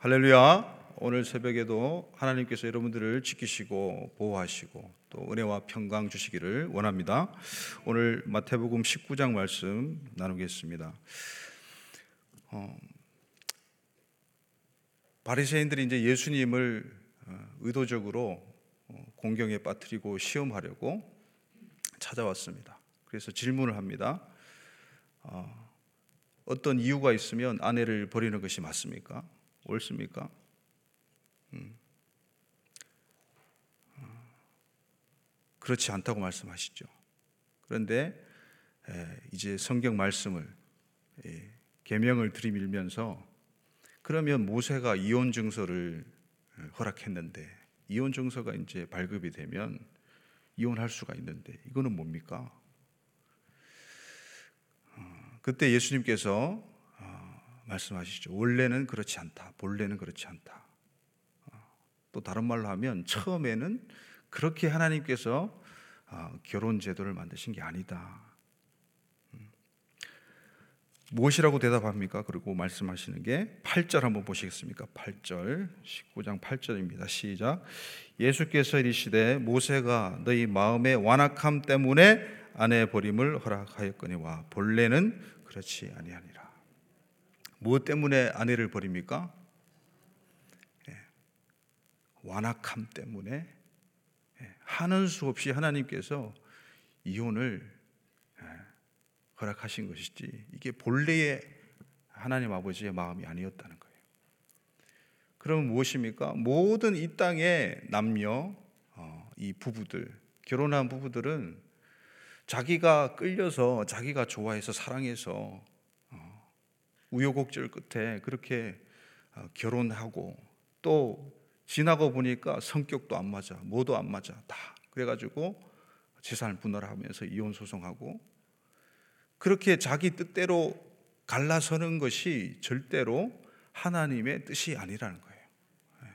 할렐루야. 오늘 새벽에도 하나님께서 여러분들을 지키시고 보호하시고 또 은혜와 평강 주시기를 원합니다. 오늘 마태복음 19장 말씀 나누겠습니다. 어, 바리새인들이 이제 예수님을 어, 의도적으로 어, 공경에 빠뜨리고 시험하려고 찾아왔습니다. 그래서 질문을 합니다. 어, 어떤 이유가 있으면 아내를 버리는 것이 맞습니까? 옳습니까? 음. 그렇지 않다고 말씀하시죠. 그런데 이제 성경 말씀을 계명을 들이밀면서 그러면 모세가 이혼 증서를 허락했는데 이혼 증서가 이제 발급이 되면 이혼할 수가 있는데 이거는 뭡니까? 어, 그때 예수님께서 어, 말씀하시죠. 원래는 그렇지 않다. 본래는 그렇지 않다. 어, 또 다른 말로 하면 처음에는 그렇게 하나님께서 결혼 제도를 만드신 게 아니다. 무엇이라고 대답합니까? 그리고 말씀하시는 게 8절 한번 보시겠습니까? 8절 19장 8절입니다. 시작. 예수께서 이르시되 모세가 너희 마음의 완악함 때문에 아내 버림을 허락하였거니와 본래는 그렇지 아니하니라. 무엇 때문에 아내를 버립니까? 예. 완악함 때문에 예. 하는 수 없이 하나님께서 이혼을 허락하신 것이지 이게 본래의 하나님 아버지의 마음이 아니었다는 거예요. 그러면 무엇입니까? 모든 이 땅의 남녀, 어, 이 부부들, 결혼한 부부들은 자기가 끌려서 자기가 좋아해서 사랑해서 어, 우여곡절 끝에 그렇게 어, 결혼하고 또 지나고 보니까 성격도 안 맞아, 뭐도 안 맞아, 다 그래가지고 재산을 분할하면서 이혼 소송하고 그렇게 자기 뜻대로 갈라서는 것이 절대로 하나님의 뜻이 아니라는 거예요. 네.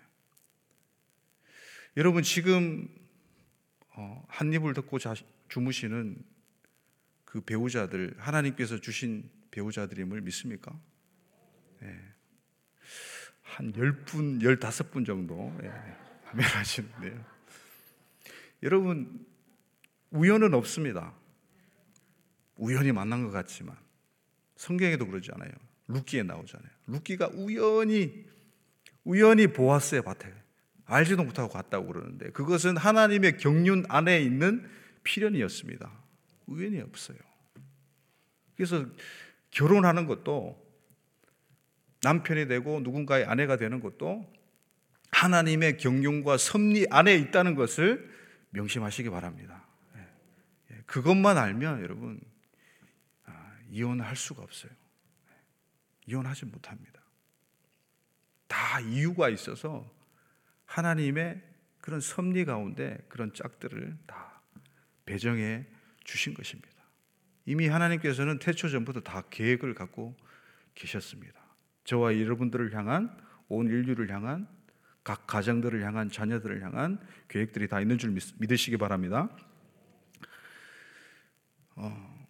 여러분 지금 어, 한 입을 듣고 주무시는 그 배우자들 하나님께서 주신 배우자들임을 믿습니까? 네. 한 10분, 15분 정도 예, 하면 하시는데요. 여러분 우연은 없습니다. 우연히 만난 것 같지만 성경에도 그러지 않아요. 루키에 나오잖아요. 루키가 우연히 우연히 보아스의 밭에 알지도 못하고 갔다고 그러는데 그것은 하나님의 경륜 안에 있는 필연이었습니다. 우연이 없어요. 그래서 결혼하는 것도 남편이 되고 누군가의 아내가 되는 것도 하나님의 경륜과 섭리 안에 있다는 것을 명심하시기 바랍니다. 예. 예. 그것만 알면 여러분 이혼할 수가 없어요. 이혼하지 못합니다. 다 이유가 있어서 하나님의 그런 섭리 가운데 그런 짝들을 다 배정해 주신 것입니다. 이미 하나님께서는 태초 전부터 다 계획을 갖고 계셨습니다. 저와 여러분들을 향한 온 인류를 향한 각 가정들을 향한 자녀들을 향한 계획들이 다 있는 줄 믿으시기 바랍니다. 어,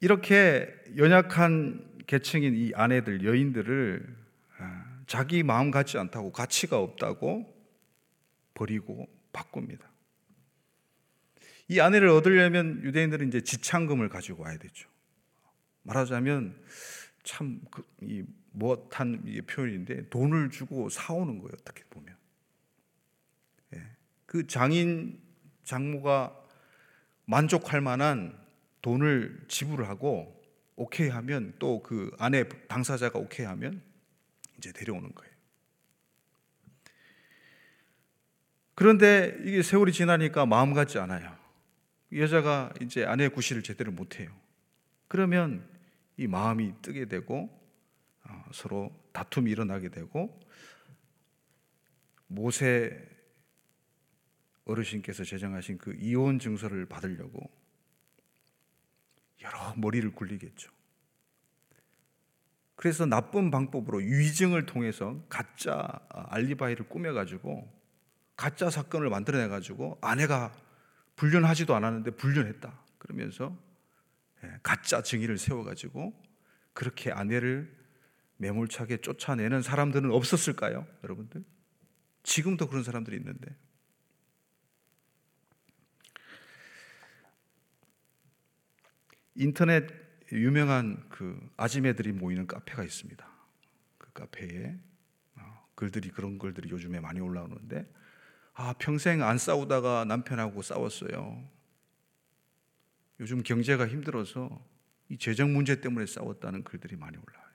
이렇게 연약한 계층인 이 아내들, 여인들을 아, 자기 마음 같지 않다고 가치가 없다고 버리고 바꿉니다. 이 아내를 얻으려면 유대인들은 이제 지창금을 가지고 와야 되죠. 말하자면 참이 못한 표현인데 돈을 주고 사오는 거예요. 어떻게 보면 예. 그 장인 장모가 만족할 만한 돈을 지불을 하고 오케이 하면 또 그 아내 당사자가 오케이 하면 이제 데려오는 거예요. 그런데 이게 세월이 지나니까 마음 같지 않아요. 여자가 이제 아내의 구실을 제대로 못해요. 그러면 이 마음이 뜨게 되고 어, 서로 다툼이 일어나게 되고 모세 어르신께서 제정하신 그 이혼 증서를 받으려고 여러 머리를 굴리겠죠. 그래서 나쁜 방법으로 위증을 통해서 가짜 알리바이를 꾸며가지고 가짜 사건을 만들어내가지고 아내가 불륜하지도 않았는데 불륜했다. 그러면서 예, 가짜 증인을 세워가지고 그렇게 아내를 매몰차게 쫓아내는 사람들은 없었을까요? 여러분들? 지금도 그런 사람들이 있는데. 인터넷 유명한 그 아지매들이 모이는 카페가 있습니다. 그 카페에 어, 글들이 그런 글들이 요즘에 많이 올라오는데 아 평생 안 싸우다가 남편하고 싸웠어요. 요즘 경제가 힘들어서 이 재정 문제 때문에 싸웠다는 글들이 많이 올라와요.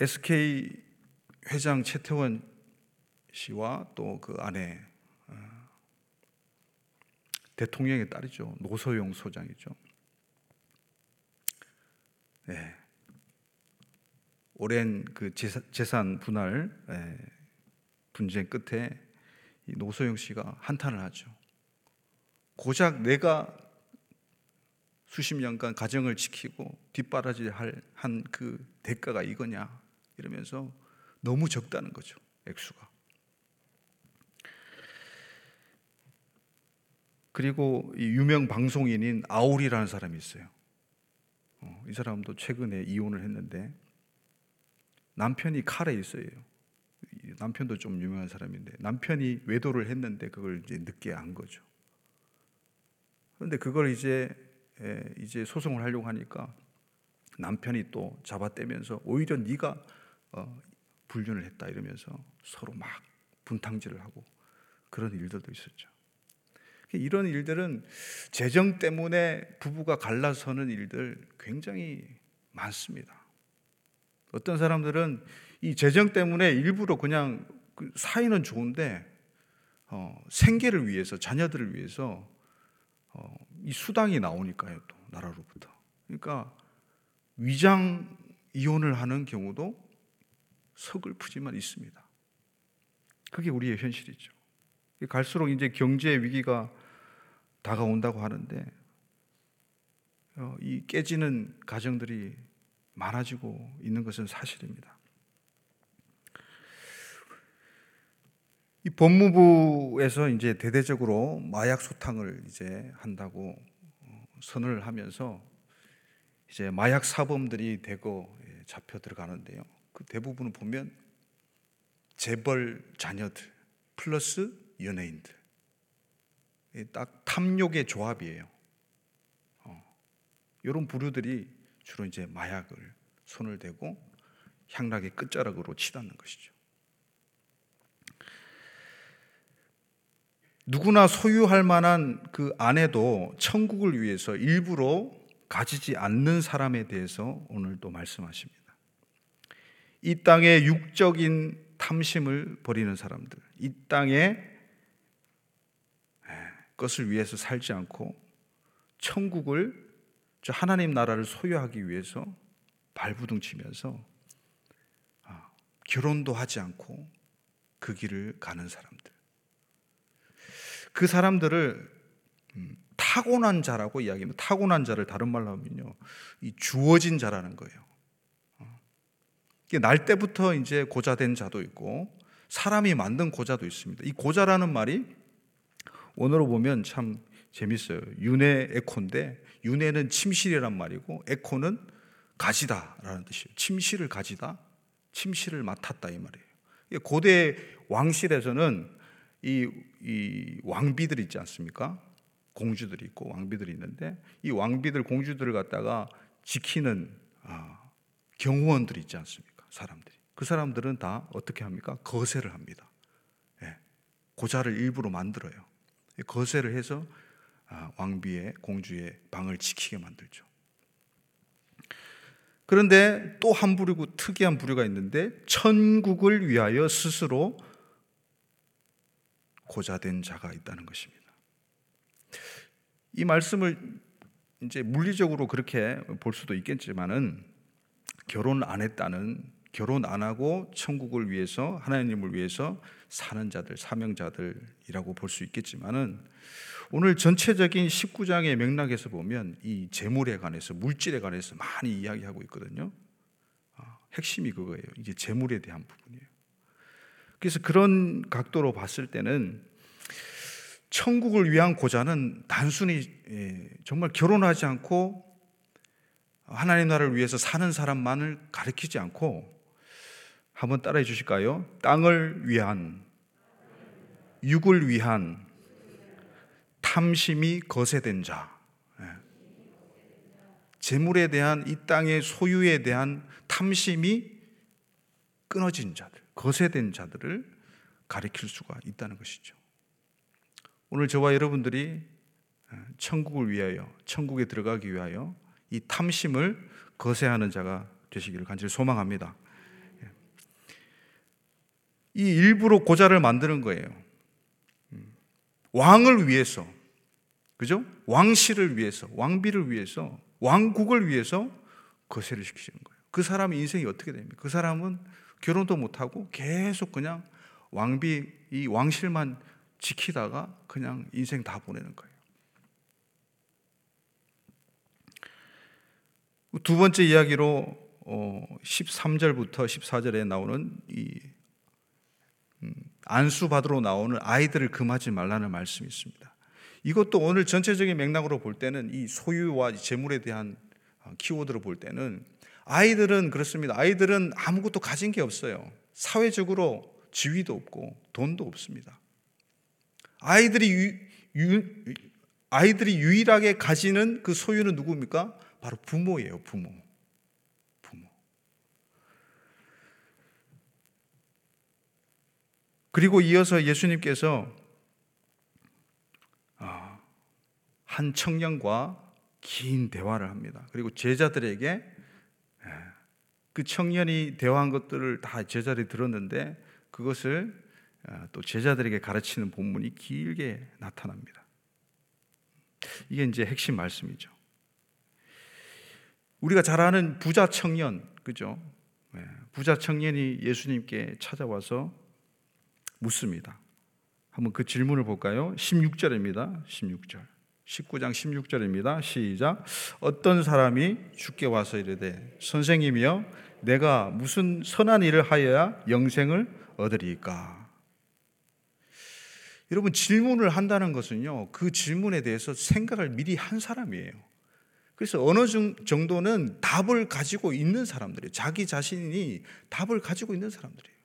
SK 회장 최태원 씨와 또 그 아내 어, 대통령의 딸이죠 노소영 소장이죠. 네. 오랜 그 재산 분할 예, 분쟁 끝에 이 노소영 씨가 한탄을 하죠. 고작 내가 수십 년간 가정을 지키고 뒷바라지 한그 대가가 이거냐 이러면서 너무 적다는 거죠 액수가. 그리고 이 유명 방송인인 아울이라는 사람이 있어요. 어, 이 사람도 최근에 이혼을 했는데 남편이 있어요. 남편도 좀 유명한 사람인데 남편이 외도를 했는데 그걸 이제 늦게 안 거죠. 그런데 그걸 이제 이제 소송을 하려고 하니까 남편이 또 잡아떼면서 오히려 네가 어, 불륜을 했다 이러면서 서로 막 분탕질을 하고 그런 일들도 있었죠. 이런 일들은 재정 때문에 부부가 갈라서는 일들 굉장히 많습니다. 어떤 사람들은 이 재정 때문에 일부러 그냥 그 사이는 좋은데 어, 생계를 위해서 자녀들을 위해서 어, 이 수당이 나오니까요 또 나라로부터 그러니까 위장 이혼을 하는 경우도 서글프지만 있습니다. 그게 우리의 현실이죠. 갈수록 이제 경제 위기가 다가온다고 하는데 어, 이 깨지는 가정들이 많아지고 있는 것은 사실입니다. 이 법무부에서 이제 대대적으로 마약 소탕을 이제 한다고 어, 선언을 하면서 이제 마약 사범들이 대거 예, 잡혀 들어가는데요. 그 대부분은 보면 재벌 자녀들 플러스 연예인들 딱 탐욕의 조합이에요. 어, 이런 부류들이 주로 이제 마약을 손을 대고 향락의 끝자락으로 치닫는 것이죠. 누구나 소유할 만한 그 아내도 천국을 위해서 일부러 가지지 않는 사람에 대해서 오늘 또 말씀하십니다. 이 땅의 육적인 탐심을 버리는 사람들, 이 땅의 것을 위해서 살지 않고 천국을 하나님 나라를 소유하기 위해서 발부둥치면서 아, 결혼도 하지 않고 그 길을 가는 사람들. 그 사람들을 음, 타고난 자라고 이야기하면 타고난 자를 다른 말로 하면요, 이 주어진 자라는 거예요. 어. 날 때부터 이제 고자된 자도 있고 사람이 만든 고자도 있습니다. 이 고자라는 말이 오늘로 보면 참 재밌어요. 윤회 에코인데 윤회는 침실이란 말이고 에코는 가지다라는 뜻이에요. 침실을 가지다, 침실을 맡았다 이 말이에요. 고대 왕실에서는 이, 이 왕비들 있지 않습니까? 공주들이 있고 왕비들이 있는데 이 왕비들 공주들을 갖다가 지키는 아, 경호원들이 있지 않습니까? 사람들이 그 사람들은 다 어떻게 합니까? 거세를 합니다. 예, 고자를 일부러 만들어요. 거세를 해서 아, 왕비의 공주의 방을 지키게 만들죠. 그런데 또 한 부류고 특이한 부류가 있는데 천국을 위하여 스스로 고자된 자가 있다는 것입니다. 이 말씀을 이제 물리적으로 그렇게 볼 수도 있겠지만은 결혼 안 했다는 결혼 안 하고 천국을 위해서 하나님을 위해서 사는 자들, 사명자들이라고 볼 수 있겠지만은 오늘 전체적인 19장의 맥락에서 보면 이 재물에 관해서 물질에 관해서 많이 이야기하고 있거든요. 아, 핵심이 그거예요. 이게 재물에 대한 부분이에요. 그래서 그런 각도로 봤을 때는 천국을 위한 고자는 단순히 예, 정말 결혼하지 않고 하나님 나라를 위해서 사는 사람만을 가리키지 않고 한번 따라해 주실까요? 땅을 위한 육을 위한 탐심이 거세된 자. 예. 재물에 대한 이 땅의 소유에 대한 탐심이 끊어진 자들, 거세된 자들을 가리킬 수가 있다는 것이죠. 오늘 저와 여러분들이 예, 천국을 위하여, 천국에 들어가기 위하여 이 탐심을 거세하는 자가 되시기를 간절히 소망합니다. 예. 이 일부러 고자를 만드는 거예요. 음. 왕을 위해서, 그죠? 왕실을 위해서, 왕비를 위해서, 왕국을 위해서 거세를 시키시는 거예요. 그 사람의 인생이 어떻게 됩니까? 그 사람은 결혼도 못하고 계속 그냥 왕비, 이 왕실만 지키다가 그냥 인생 다 보내는 거예요. 두 번째 이야기로 13절부터 어, 14절에 나오는 이 음, 안수 받으러 나오는 아이들을 금하지 말라는 말씀이 있습니다. 이것도 오늘 전체적인 맥락으로 볼 때는 이 소유와 재물에 대한 어, 키워드로 볼 때는 아이들은 그렇습니다. 아이들은 아무것도 가진 게 없어요. 사회적으로 지위도 없고 돈도 없습니다. 아이들이 유, 유, 아이들이 유일하게 가지는 그 소유는 누굽니까? 바로 부모예요, 부모. 부모. 그리고 이어서 예수님께서 아, 한 청년과 긴 대화를 합니다. 그리고 제자들에게 예, 그 청년이 대화한 것들을 다 제자들이 들었는데 그것을 아, 또 제자들에게 가르치는 본문이 길게 나타납니다. 이게 이제 핵심 말씀이죠. 우리가 잘 아는 부자 청년, 그죠? 네, 부자 청년이 예수님께 찾아와서 묻습니다. 한번 그 질문을 볼까요? 16절입니다. 16절. 19장 16절입니다. 시작. 어떤 사람이 주께 와서 이르되 선생님이여 내가 무슨 선한 일을 하여야 영생을 얻으리까? 여러분 질문을 한다는 것은요. 그 질문에 대해서 생각을 미리 한 사람이에요. 그래서 어느 정도는 답을 가지고 있는 사람들이에요. 자기 자신이 답을 가지고 있는 사람들이에요.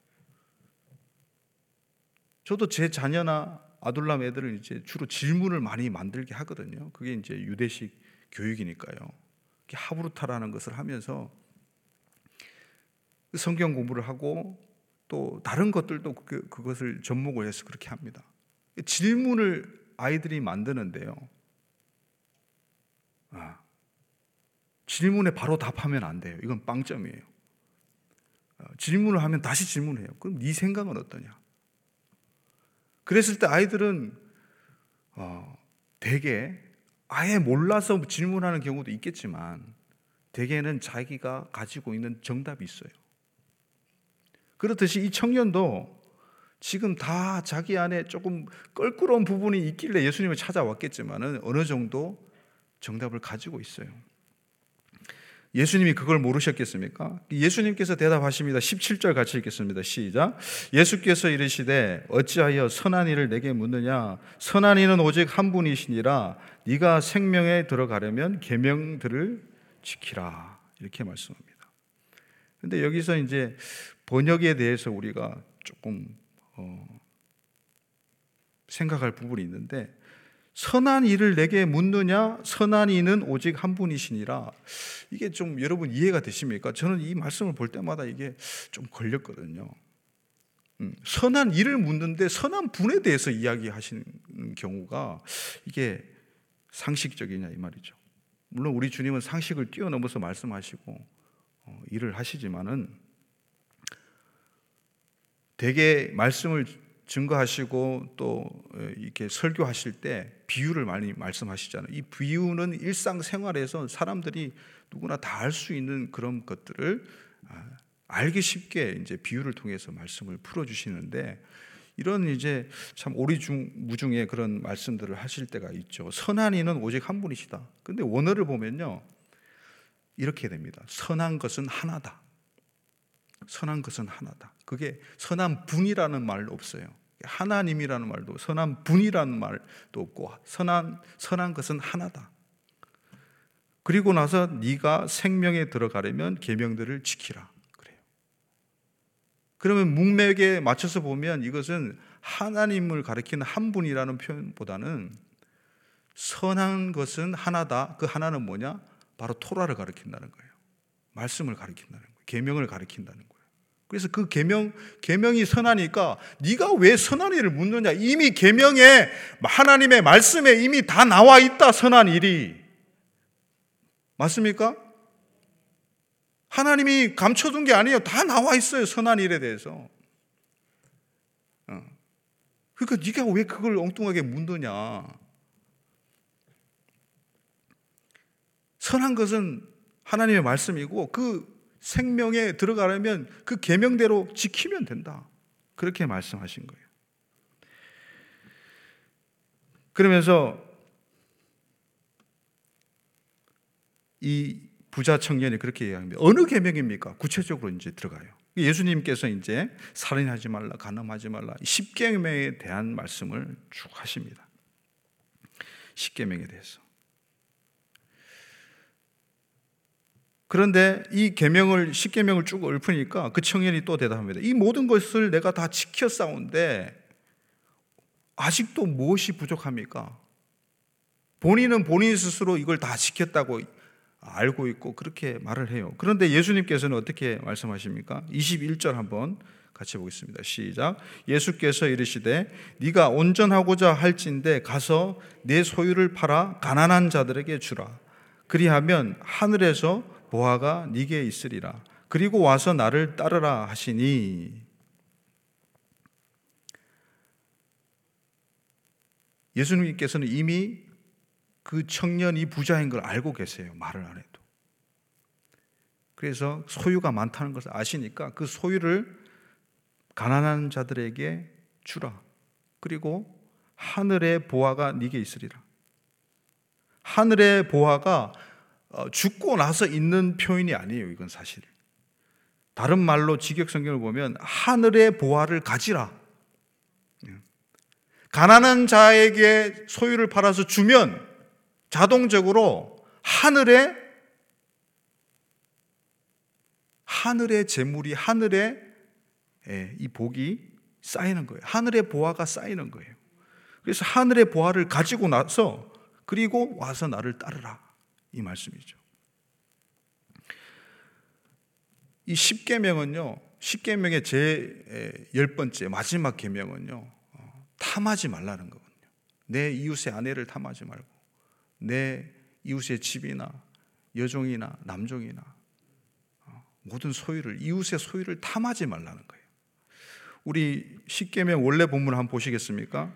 저도 제 자녀나 아둘람 애들을 이제 주로 질문을 많이 만들게 하거든요. 그게 이제 유대식 교육이니까요. 하브루타라는 것을 하면서 성경 공부를 하고 또 다른 것들도 그, 그것을 접목을 해서 그렇게 합니다. 질문을 아이들이 만드는데요. 아, 질문에 바로 답하면 안 돼요. 이건 빵점이에요. 어, 질문을 하면 다시 질문해요. 그럼 네 생각은 어떠냐? 그랬을 때 아이들은 어, 대개 아예 몰라서 질문하는 경우도 있겠지만 대개는 자기가 가지고 있는 정답이 있어요. 그렇듯이 이 청년도 지금 다 자기 안에 조금 껄끄러운 부분이 있길래 예수님을 찾아왔겠지만은 어느 정도 정답을 가지고 있어요. 예수님이 그걸 모르셨겠습니까? 예수님께서 대답하십니다. 17절 같이 읽겠습니다. 시작. 예수께서 이르시되 어찌하여 선한 이를 내게 묻느냐? 선한 이는 오직 한 분이시니라. 네가 생명에 들어가려면 계명들을 지키라. 이렇게 말씀합니다. 근데 여기서 이제 번역에 대해서 우리가 조금 어, 생각할 부분이 있는데 선한 일을 내게 묻느냐? 선한 이는 오직 한 분이시니라. 이게 좀 여러분 이해가 되십니까? 저는 이 말씀을 볼 때마다 이게 좀 걸렸거든요. 음, 선한 일을 묻는데 선한 분에 대해서 이야기하시는 경우가 이게 상식적이냐 이 말이죠. 물론 우리 주님은 상식을 뛰어넘어서 말씀하시고 어, 일을 하시지만은 대개 말씀을 증거하시고 또 이렇게 설교하실 때 비유를 많이 말씀하시잖아요. 이 비유는 일상생활에서 사람들이 누구나 다 알 수 있는 그런 것들을 아, 알기 쉽게 이제 비유를 통해서 말씀을 풀어 주시는데 이런 이제 참 오리무중의 그런 말씀들을 하실 때가 있죠. 선한 이는 오직 한 분이시다. 근데 원어를 보면요. 이렇게 됩니다. 선한 것은 하나다. 선한 것은 하나다. 그게 선한 분이라는 말 없어요. 하나님이라는 말도 선한 분이라는 말도 없고 선한 선한 것은 하나다. 그리고 나서 네가 생명에 들어가려면 계명들을 지키라. 그래요. 그러면 문맥에 맞춰서 보면 이것은 하나님을 가리키는 한 분이라는 표현보다는 선한 것은 하나다. 그 하나는 뭐냐? 바로 토라를 가리킨다는 거예요. 말씀을 가리킨다는 거예요. 계명을 가리킨다는 거예요. 그래서 그 계명 계명이 선하니까 네가 왜 선한 일을 묻느냐? 이미 계명에 하나님의 말씀에 이미 다 나와 있다 선한 일이 맞습니까? 하나님이 감춰둔 게 아니에요. 다 나와 있어요. 선한 일에 대해서. 어. 그러니까 네가 왜 그걸 엉뚱하게 묻느냐? 선한 것은 하나님의 말씀이고 그 생명에 들어가려면 그 계명대로 지키면 된다. 그렇게 말씀하신 거예요. 그러면서 이 부자 청년이 그렇게 이야기합니다. 어느 계명입니까? 구체적으로 이제 들어가요. 예수님께서 이제 살인하지 말라, 간음하지 말라, 십계명에 대한 말씀을 쭉 하십니다. 십계명에 대해서. 그런데 이 계명을 십계명을 쭉 읊으니까 그 청년이 또 대답합니다. 이 모든 것을 내가 다 지켜 싸운데 아직도 무엇이 부족합니까? 본인은 본인 스스로 이걸 다 지켰다고 알고 있고 그렇게 말을 해요. 그런데 예수님께서는 어떻게 말씀하십니까? 21절 한번 같이 보겠습니다. 시작. 예수께서 이르시되 네가 온전하고자 할진대 가서 내 소유를 팔아 가난한 자들에게 주라. 그리하면 하늘에서 보아가 네게 있으리라. 그리고 와서 나를 따르라 하시니 예수님께서는 이미 그 청년이 부자인 걸 알고 계세요. 말을 안 해도. 그래서 소유가 많다는 것을 아시니까 그 소유를 가난한 자들에게 주라. 그리고 하늘의 보화가 네게 있으리라. 하늘의 보화가 어, 죽고 나서 있는 표현이 아니에요. 이건 사실. 다른 말로 직역 성경을 보면 하늘의 보화를 가지라. 예. 가난한 자에게 소유를 팔아서 주면 자동적으로 하늘에 하늘의 재물이 하늘에 예, 이 복이 쌓이는 거예요. 하늘의 보화가 쌓이는 거예요. 그래서 하늘의 보화를 가지고 나서 그리고 와서 나를 따르라. 이 말씀이죠. 이 십계명은요. 십계명의 제열 번째 마지막 계명은요. 어, 탐하지 말라는 거거든요. 내 이웃의 아내를 탐하지 말고 내 이웃의 집이나 여종이나 남종이나 어, 모든 소유를 이웃의 소유를 탐하지 말라는 거예요. 우리 십계명 원래 본문 한번 보시겠습니까?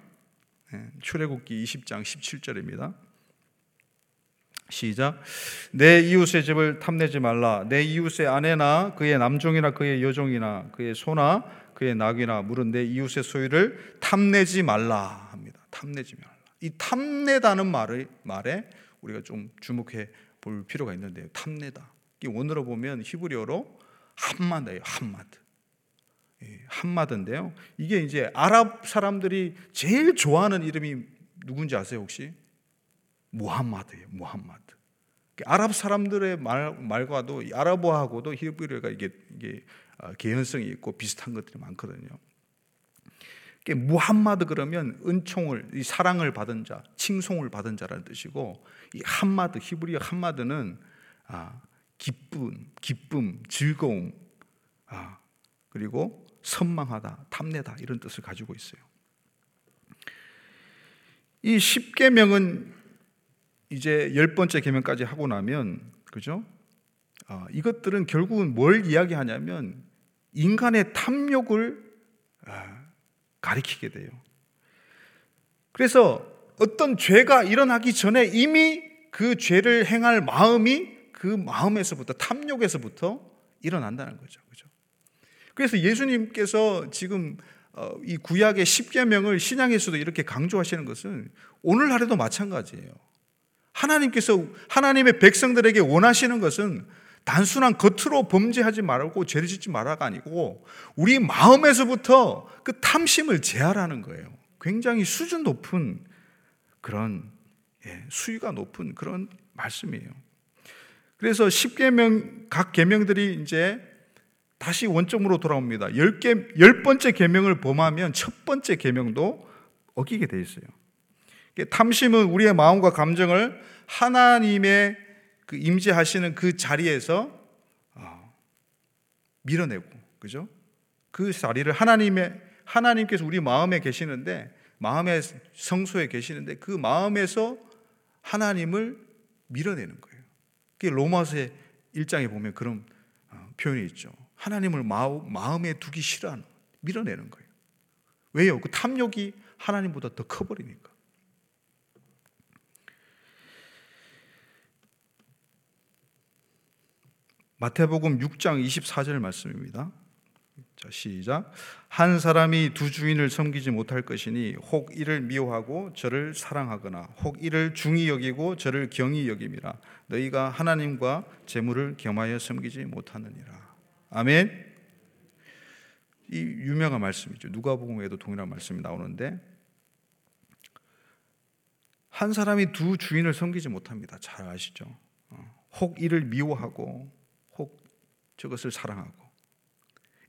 네, 출애굽기 20장 17절입니다. 시작. 내 이웃의 집을 탐내지 말라. 내 이웃의 아내나 그의 남종이나 그의 여종이나 그의 소나 그의 낙이나 물은 내 이웃의 소유를 탐내지 말라 합니다. 탐내지 말라. 이 탐내다는 말을 말에 우리가 좀 주목해 볼 필요가 있는데요. 탐내다. 이 원어로 보면 히브리어로 한마드예요. 한마드. 예, 한마드인데요. 이게 이제 아랍 사람들이 제일 좋아하는 이름이 누군지 아세요 혹시? 무함마드예요. 무함마드. 아랍 사람들의 말, 말과도 아랍어하고도 히브리어가 이게, 이게 어, 개연성이 있고 비슷한 것들이 많거든요. 무함마드 그러면 은총을 이 사랑을 받은 자, 칭송을 받은 자라는 뜻이고 이 함마드 히브리어 함마드는 아, 기쁨, 기쁨, 즐거움, 아, 그리고 선망하다, 탐내다 이런 뜻을 가지고 있어요. 이 십계명은 이제 열 번째 계명까지 하고 나면 그죠? 어, 이것들은 결국은 뭘 이야기하냐면 인간의 탐욕을 아, 가리키게 돼요. 그래서 어떤 죄가 일어나기 전에 이미 그 죄를 행할 마음이 그 마음에서부터 탐욕에서부터 일어난다는 거죠. 그죠? 그래서 예수님께서 지금 어, 이 구약의 십계명을 신약에서도 이렇게 강조하시는 것은 오늘날에도 마찬가지예요. 하나님께서 하나님의 백성들에게 원하시는 것은 단순한 겉으로 범죄하지 말고 죄를 짓지 말아가 아니고 우리 마음에서부터 그 탐심을 제하라는 거예요. 굉장히 수준 높은 그런 예, 수위가 높은 그런 말씀이에요. 그래서 10계명 각 계명들이 이제 다시 원점으로 돌아옵니다. 10개 10번째 계명을 범하면 첫 번째 계명도 어기게 돼 있어요. 탐심은 우리의 마음과 감정을 하나님의 그 임재하시는 그 자리에서 어, 밀어내고 그죠? 그 자리를 하나님의 하나님께서 우리 마음에 계시는데 마음의 성소에 계시는데 그 마음에서 하나님을 밀어내는 거예요. 그게 로마서의 1장에 보면 그런 어, 표현이 있죠. 하나님을 마음에 두기 싫어하는 밀어내는 거예요. 왜요? 그 탐욕이 하나님보다 더 커버리니까. 마태복음 6장 24절 말씀입니다. 자, 시작. 한 사람이 두 주인을 섬기지 못할 것이니 혹 이를 미워하고 저를 사랑하거나 혹 이를 중히 여기고 저를 경히 여김이라. 너희가 하나님과 재물을 겸하여 섬기지 못하느니라. 아멘. 이 유명한 말씀이죠. 누가복음에도 동일한 말씀이 나오는데 한 사람이 두 주인을 섬기지 못합니다. 잘 아시죠? 어, 혹 이를 미워하고 혹 저것을 사랑하고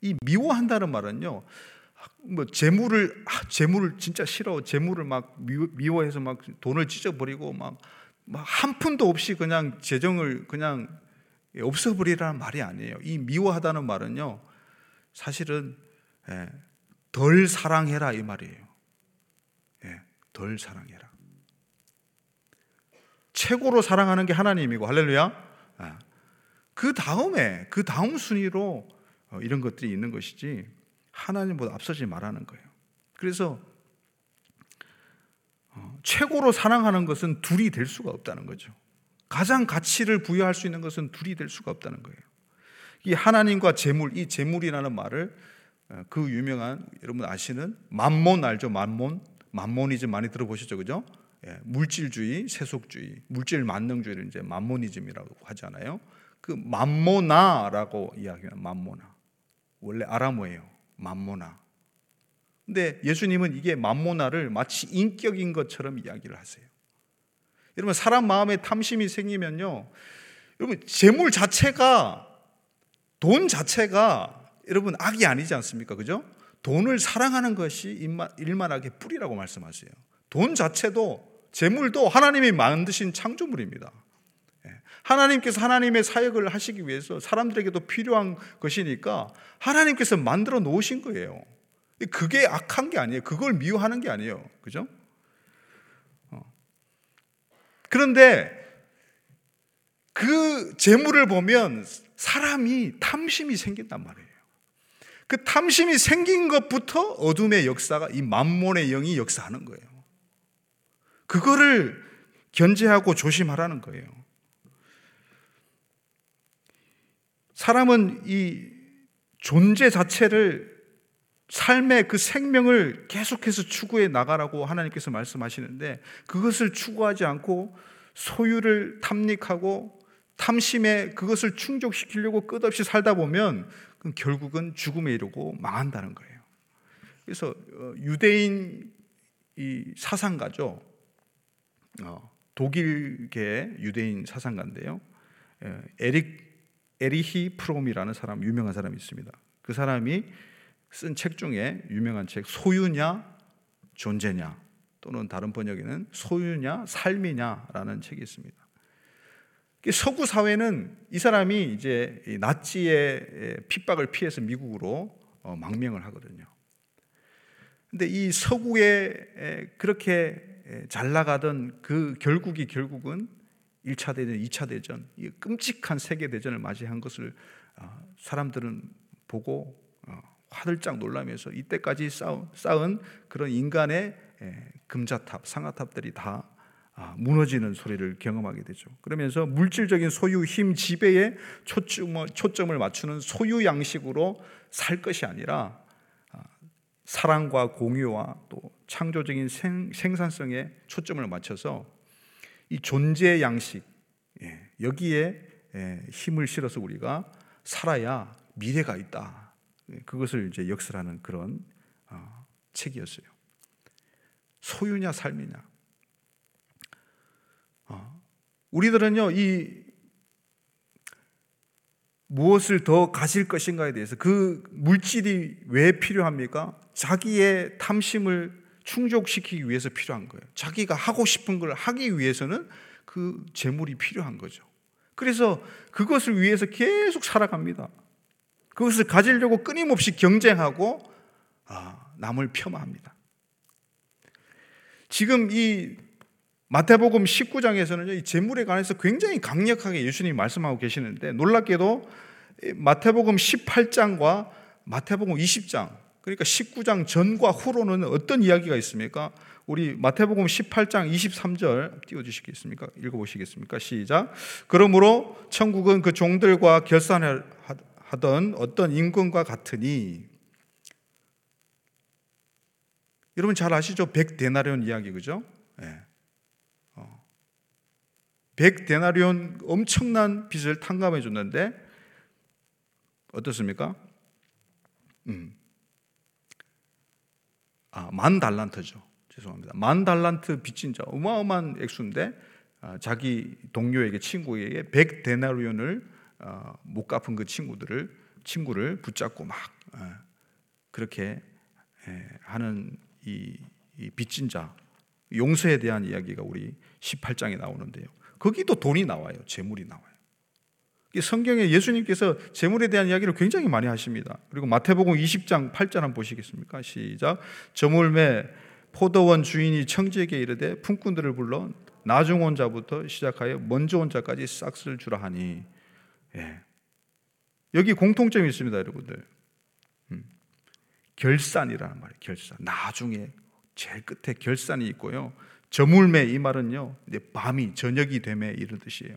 이 미워한다는 말은요. 뭐 재물을 아, 재물을 진짜 싫어. 재물을 막 미워 해서 막 돈을 찢어버리고 막 한 푼도 없이 그냥 재정을 그냥 없어버리라는 말이 아니에요. 이 미워하다는 말은요. 사실은 예, 덜 사랑해라 이 말이에요. 예, 덜 사랑해라. 최고로 사랑하는 게 하나님이고 할렐루야. 예. 그 다음에 그 다음 순위로 어, 이런 것들이 있는 것이지 하나님보다 앞서지 말하는 거예요. 그래서 어, 최고로 사랑하는 것은 둘이 될 수가 없다는 거죠. 가장 가치를 부여할 수 있는 것은 둘이 될 수가 없다는 거예요. 이 하나님과 재물, 이 재물이라는 말을 어, 그 유명한 여러분 아시는 만몬 알죠? 만몬, 만모니즘 많이 들어보셨죠, 그죠? 예, 물질주의, 세속주의, 물질 만능주의를 이제 만모니즘이라고 하잖아요. 그 만모나라고 이야기하는 만모나. 원래 아람어예요. 만모나. 근데 예수님은 이게 만모나를 마치 인격인 것처럼 이야기를 하세요. 여러분 사람 마음에 탐심이 생기면요. 여러분 재물 자체가 돈 자체가 여러분 악이 아니지 않습니까? 그죠? 돈을 사랑하는 것이 일만하게 뿌리라고 말씀하세요. 돈 자체도 재물도 하나님이 만드신 창조물입니다. 하나님께서 하나님의 사역을 하시기 위해서 사람들에게도 필요한 것이니까 하나님께서 만들어 놓으신 거예요. 그게 악한 게 아니에요. 그걸 미워하는 게 아니에요. 그죠? 어. 그런데 그 재물을 보면 사람이 탐심이 생긴단 말이에요. 그 탐심이 생긴 것부터 어둠의 역사가 이 만몬의 영이 역사하는 거예요. 그거를 견제하고 조심하라는 거예요. 사람은 이 존재 자체를 삶의 그 생명을 계속해서 추구해 나가라고 하나님께서 말씀하시는데 그것을 추구하지 않고 소유를 탐닉하고 탐심에 그것을 충족시키려고 끝없이 살다 보면 결국은 죽음에 이르고 망한다는 거예요. 그래서 어, 유대인 이 사상가죠. 어, 독일계 유대인 사상가인데요. 예, 에릭 에리히 프롬이라는 사람 유명한 사람이 있습니다. 그 사람이 쓴 책 중에 유명한 책 소유냐 존재냐 또는 다른 번역에는 소유냐 삶이냐라는 책이 있습니다. 서구 사회는 이 사람이 이제 나치의 핍박을 피해서 미국으로 어, 망명을 하거든요. 근데 이 서구에 그렇게 잘 나가던 그 결국이 결국은 1차 대전, 2차 대전, 이 끔찍한 세계 대전을 맞이한 것을 어, 사람들은 보고 어, 화들짝 놀라면서 이때까지 쌓은 그런 인간의 금자탑, 상아탑들이 다 아, 무너지는 소리를 경험하게 되죠. 그러면서 물질적인 소유, 힘, 지배에 초점을 맞추는 소유 양식으로 살 것이 아니라 아, 사랑과 공유와 또 창조적인 생, 산성에 초점을 맞춰서 이 존재 양식 예, 여기에 예, 힘을 실어서 우리가 살아야 미래가 있다. 예, 그것을 이제 역설하는 그런 어, 책이었어요. 소유냐 삶이냐. 어, 우리들은요 이 무엇을 더 가질 것인가에 대해서 그 물질이 왜 필요합니까? 자기의 탐심을 충족시키기 위해서 필요한 거예요. 자기가 하고 싶은 걸 하기 위해서는 그 재물이 필요한 거죠. 그래서 그것을 위해서 계속 살아갑니다. 그것을 가지려고 끊임없이 경쟁하고 아, 남을 폄하합니다. 지금 이 마태복음 19장에서는 이 재물에 관해서 굉장히 강력하게 예수님이 말씀하고 계시는데 놀랍게도 마태복음 18장과 마태복음 20장 그러니까 19장 전과 후로는 어떤 이야기가 있습니까? 우리 마태복음 18장 23절 띄워 주시겠습니까? 읽어 보시겠습니까? 시작. 그러므로 천국은 그 종들과 결산하던 어떤 임금과 같으니 여러분 잘 아시죠? 100데나리온 이야기 그죠? 네. 어. 100데나리온 엄청난 빚을 탕감해 줬는데 어떻습니까? 음. 아, 만 달란트죠. 죄송합니다. 만 달란트 빚진 자 어마어마한 액수인데 아, 자기 동료에게 친구에게 100 데나리온을 아, 못 갚은 그 친구들을 친구를 붙잡고 막 아, 그렇게 예, 하는 이, 이 빚진 자 용서에 대한 이야기가 우리 18장에 나오는데요. 거기도 돈이 나와요. 재물이 나와요. 성경에 예수님께서 재물에 대한 이야기를 굉장히 많이 하십니다. 그리고 마태복음 20장 8절 한번 보시겠습니까? 시작. 저물매 포도원 주인이 청지에게 이르되 품꾼들을 불러 나중 온 자부터 시작하여 먼저 온 자까지 싹쓸 주라 하니 예. 여기 공통점이 있습니다, 여러분들. 음. 결산이라는 말이에요. 결산. 나중에 제일 끝에 결산이 있고요. 저물매 이 말은요. 이제 밤이 저녁이 되매 이런 뜻이에요.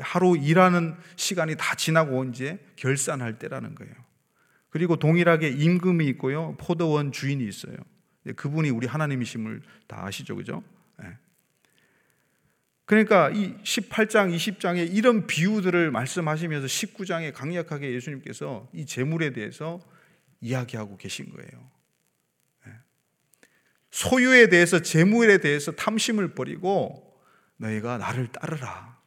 하루 일하는 시간이 다 지나고 이제 결산할 때라는 거예요. 그리고 동일하게 임금이 있고요. 포도원 주인이 있어요. 그분이 우리 하나님이심을 다 아시죠. 그죠? 네. 그러니까 이 18장, 20장에 이런 비유들을 말씀하시면서 19장에 강력하게 예수님께서 이 재물에 대해서 이야기하고 계신 거예요. 네. 소유에 대해서 재물에 대해서 탐심을 버리고 너희가 나를 따르라.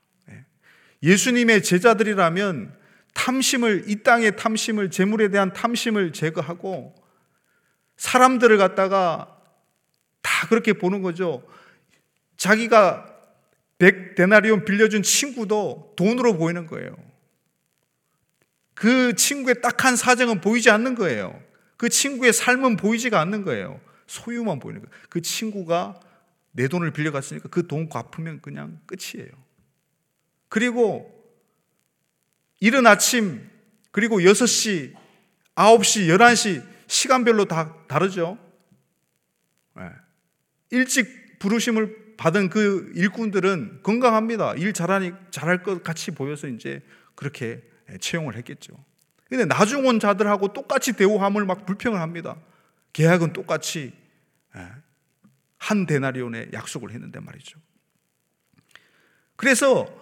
예수님의 제자들이라면 탐심을 이 땅의 탐심을 재물에 대한 탐심을 제거하고 사람들을 갖다가 다 그렇게 보는 거죠. 자기가 백 데나리온 빌려준 친구도 돈으로 보이는 거예요. 그 친구의 딱한 사정은 보이지 않는 거예요. 그 친구의 삶은 보이지가 않는 거예요. 소유만 보이는 거예요. 그 친구가 내 돈을 빌려갔으니까 그 돈 갚으면 그냥 끝이에요. 그리고 이른 아침, 그리고 6시, 9시, 11시, 시간별로 다 다르죠. 네. 일찍 부르심을 받은 그 일꾼들은 건강합니다. 일 잘하니, 잘할 것 같이 보여서 이제 그렇게 채용을 했겠죠. 근데 나중 온 자들하고 똑같이 대우함을 막 불평을 합니다. 계약은 똑같이 한 데나리온의 약속을 했는데 말이죠. 그래서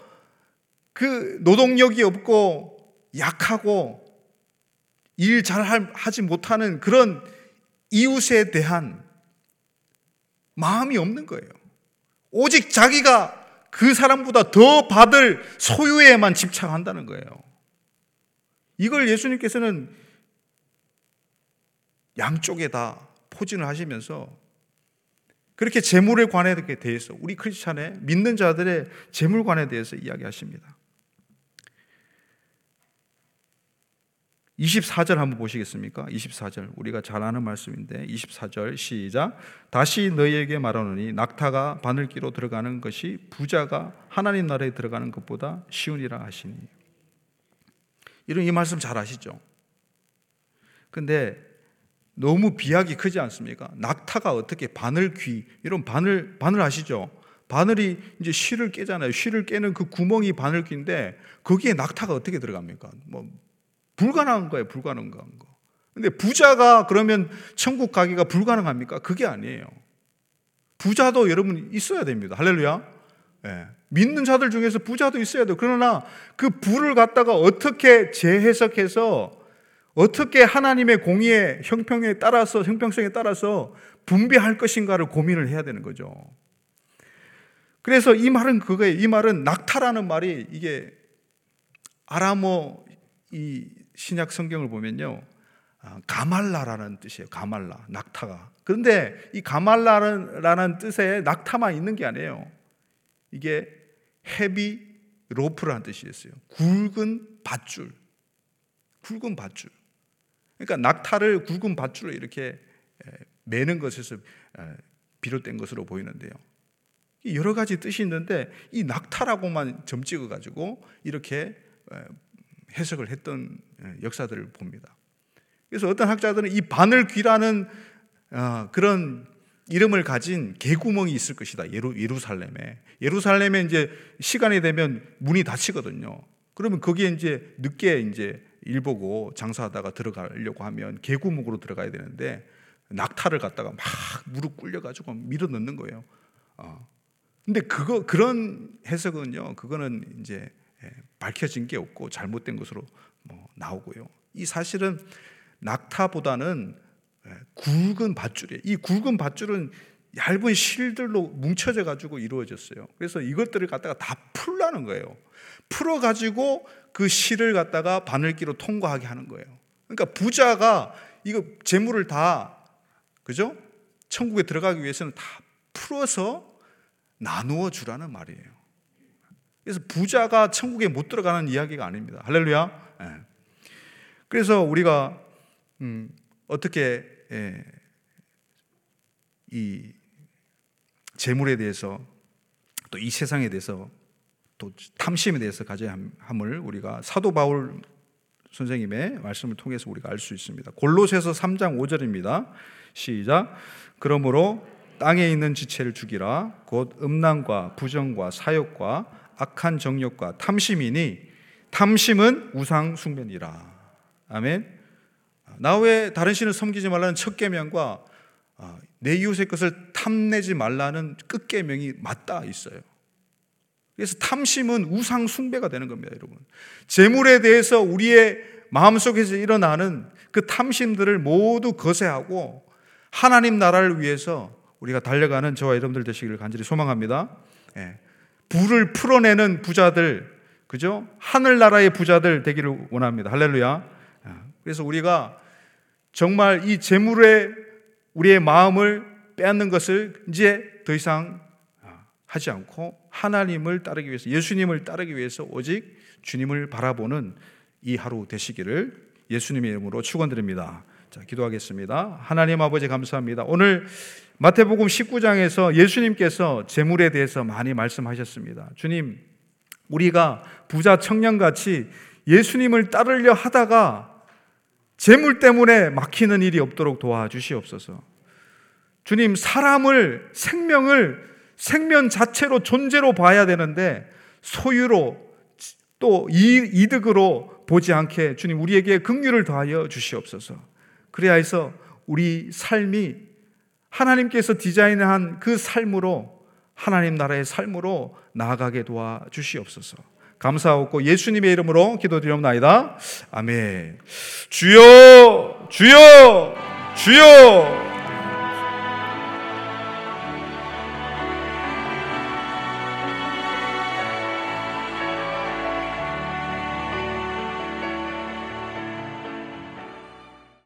그 노동력이 없고 약하고 일 잘 하지 못하는 그런 이웃에 대한 마음이 없는 거예요. 오직 자기가 그 사람보다 더 받을 소유에만 집착한다는 거예요. 이걸 예수님께서는 양쪽에 다 포진을 하시면서 그렇게 재물에 관해 대해서 우리 크리스찬의 믿는 자들의 재물관에 대해서 이야기하십니다. 24절 한번 보시겠습니까? 24절. 우리가 잘 아는 말씀인데 24절 시작. 다시 너희에게 말하노니 낙타가 바늘기로 들어가는 것이 부자가 하나님 나라에 들어가는 것보다 쉬우니라 하시니. 이런 이 말씀 잘 아시죠? 근데 너무 비약이 크지 않습니까? 낙타가 어떻게 바늘귀 이런 바늘 바늘 아시죠? 바늘이 이제 실을 깨잖아요. 실을 깨는 그 구멍이 바늘귀인데 거기에 낙타가 어떻게 들어갑니까? 뭐 불가능한 거예요. 불가능한 거. 근데 부자가 그러면 천국 가기가 불가능합니까? 그게 아니에요. 부자도 여러분 있어야 됩니다. 할렐루야. 네. 믿는 자들 중에서 부자도 있어야 돼요. 그러나 그 부를 갖다가 어떻게 재해석해서 어떻게 하나님의 공의의 형평에 따라서 형평성에 따라서 분배할 것인가를 고민을 해야 되는 거죠. 그래서 이 말은 그거예요. 이 말은 낙타라는 말이 이게 아람어 이 신약 성경을 보면요. 아, 가말라라는 뜻이에요. 가말라, 낙타가. 그런데 이 가말라라는 뜻에 낙타만 있는 게 아니에요. 이게 헤비 로프라는 뜻이었어요. 굵은 밧줄. 굵은 밧줄. 그러니까 낙타를 굵은 밧줄로 이렇게 매는 것에서 비롯된 것으로 보이는데요. 여러 가지 뜻이 있는데 이 낙타라고만 점 찍어 가지고 이렇게 해석을 했던 역사들을 봅니다. 그래서 어떤 학자들은 이 바늘귀라는 어, 그런 이름을 가진 개구멍이 있을 것이다. 예루, 예루살렘에. 예루살렘에 이제 시간이 되면 문이 닫히거든요. 그러면 거기에 이제 늦게 이제 일 보고 장사하다가 들어가려고 하면 개구멍으로 들어가야 되는데 낙타를 갖다가 막 무릎 꿇려가지고 밀어 넣는 거예요. 어. 근데 그거 그런 해석은요, 그거는 이제 예, 밝혀진 게 없고 잘못된 것으로 뭐 나오고요. 이 사실은 낙타보다는 예, 굵은 밧줄이에요. 이 굵은 밧줄은 얇은 실들로 뭉쳐져 가지고 이루어졌어요. 그래서 이것들을 갖다가 다 풀라는 거예요. 풀어 가지고 그 실을 갖다가 바늘기로 통과하게 하는 거예요. 그러니까 부자가 이거 재물을 다 그죠? 천국에 들어가기 위해서는 다 풀어서 나누어 주라는 말이에요. 그래서 부자가 천국에 못 들어가는 이야기가 아닙니다. 할렐루야. 네. 그래서 우리가 음, 어떻게 예, 이 재물에 대해서 또 이 세상에 대해서 또 탐심에 대해서 가져야 함을 우리가 사도 바울 선생님의 말씀을 통해서 우리가 알 수 있습니다. 골로새서 3장 5절입니다. 시작. 그러므로 땅에 있는 지체를 죽이라 곧 음란과 부정과 사욕과 악한 정욕과 탐심이니 탐심은 우상 숭배니라. 아멘. 나 외에 다른 신을 섬기지 말라는 첫 계명과 아, 내 이웃의 것을 탐내지 말라는 끝 계명이 맞닿아 있어요. 그래서 탐심은 우상 숭배가 되는 겁니다, 여러분. 재물에 대해서 우리의 마음속에서 일어나는 그 탐심들을 모두 거세하고 하나님 나라를 위해서 우리가 달려가는 저와 여러분들 되시기를 간절히 소망합니다. 예. 불을 풀어내는 부자들, 그죠? 하늘나라의 부자들 되기를 원합니다. 할렐루야. 아, 그래서 우리가 정말 이 재물에 우리의 마음을 빼앗는 것을 이제 더 이상 아, 하지 않고 하나님을 따르기 위해서 예수님을 따르기 위해서 오직 주님을 바라보는 이 하루 되시기를 예수님의 이름으로 축원드립니다. 자, 기도하겠습니다. 하나님 아버지 감사합니다. 오늘 마태복음 19장에서 예수님께서 재물에 대해서 많이 말씀하셨습니다. 주님, 우리가 부자 청년같이 예수님을 따르려 하다가 재물 때문에 막히는 일이 없도록 도와주시옵소서. 주님, 사람을, 생명을 생명 자체로 존재로 봐야 되는데 소유로 또 이득으로 보지 않게 주님 우리에게 긍휼을 더하여 주시옵소서. 그래야 해서 우리 삶이 하나님께서 디자인한 그 삶으로 하나님 나라의 삶으로 나아가게 도와 주시옵소서. 감사하고 예수님의 이름으로 기도드리옵나이다. 아멘. 주여, 주여, 주여.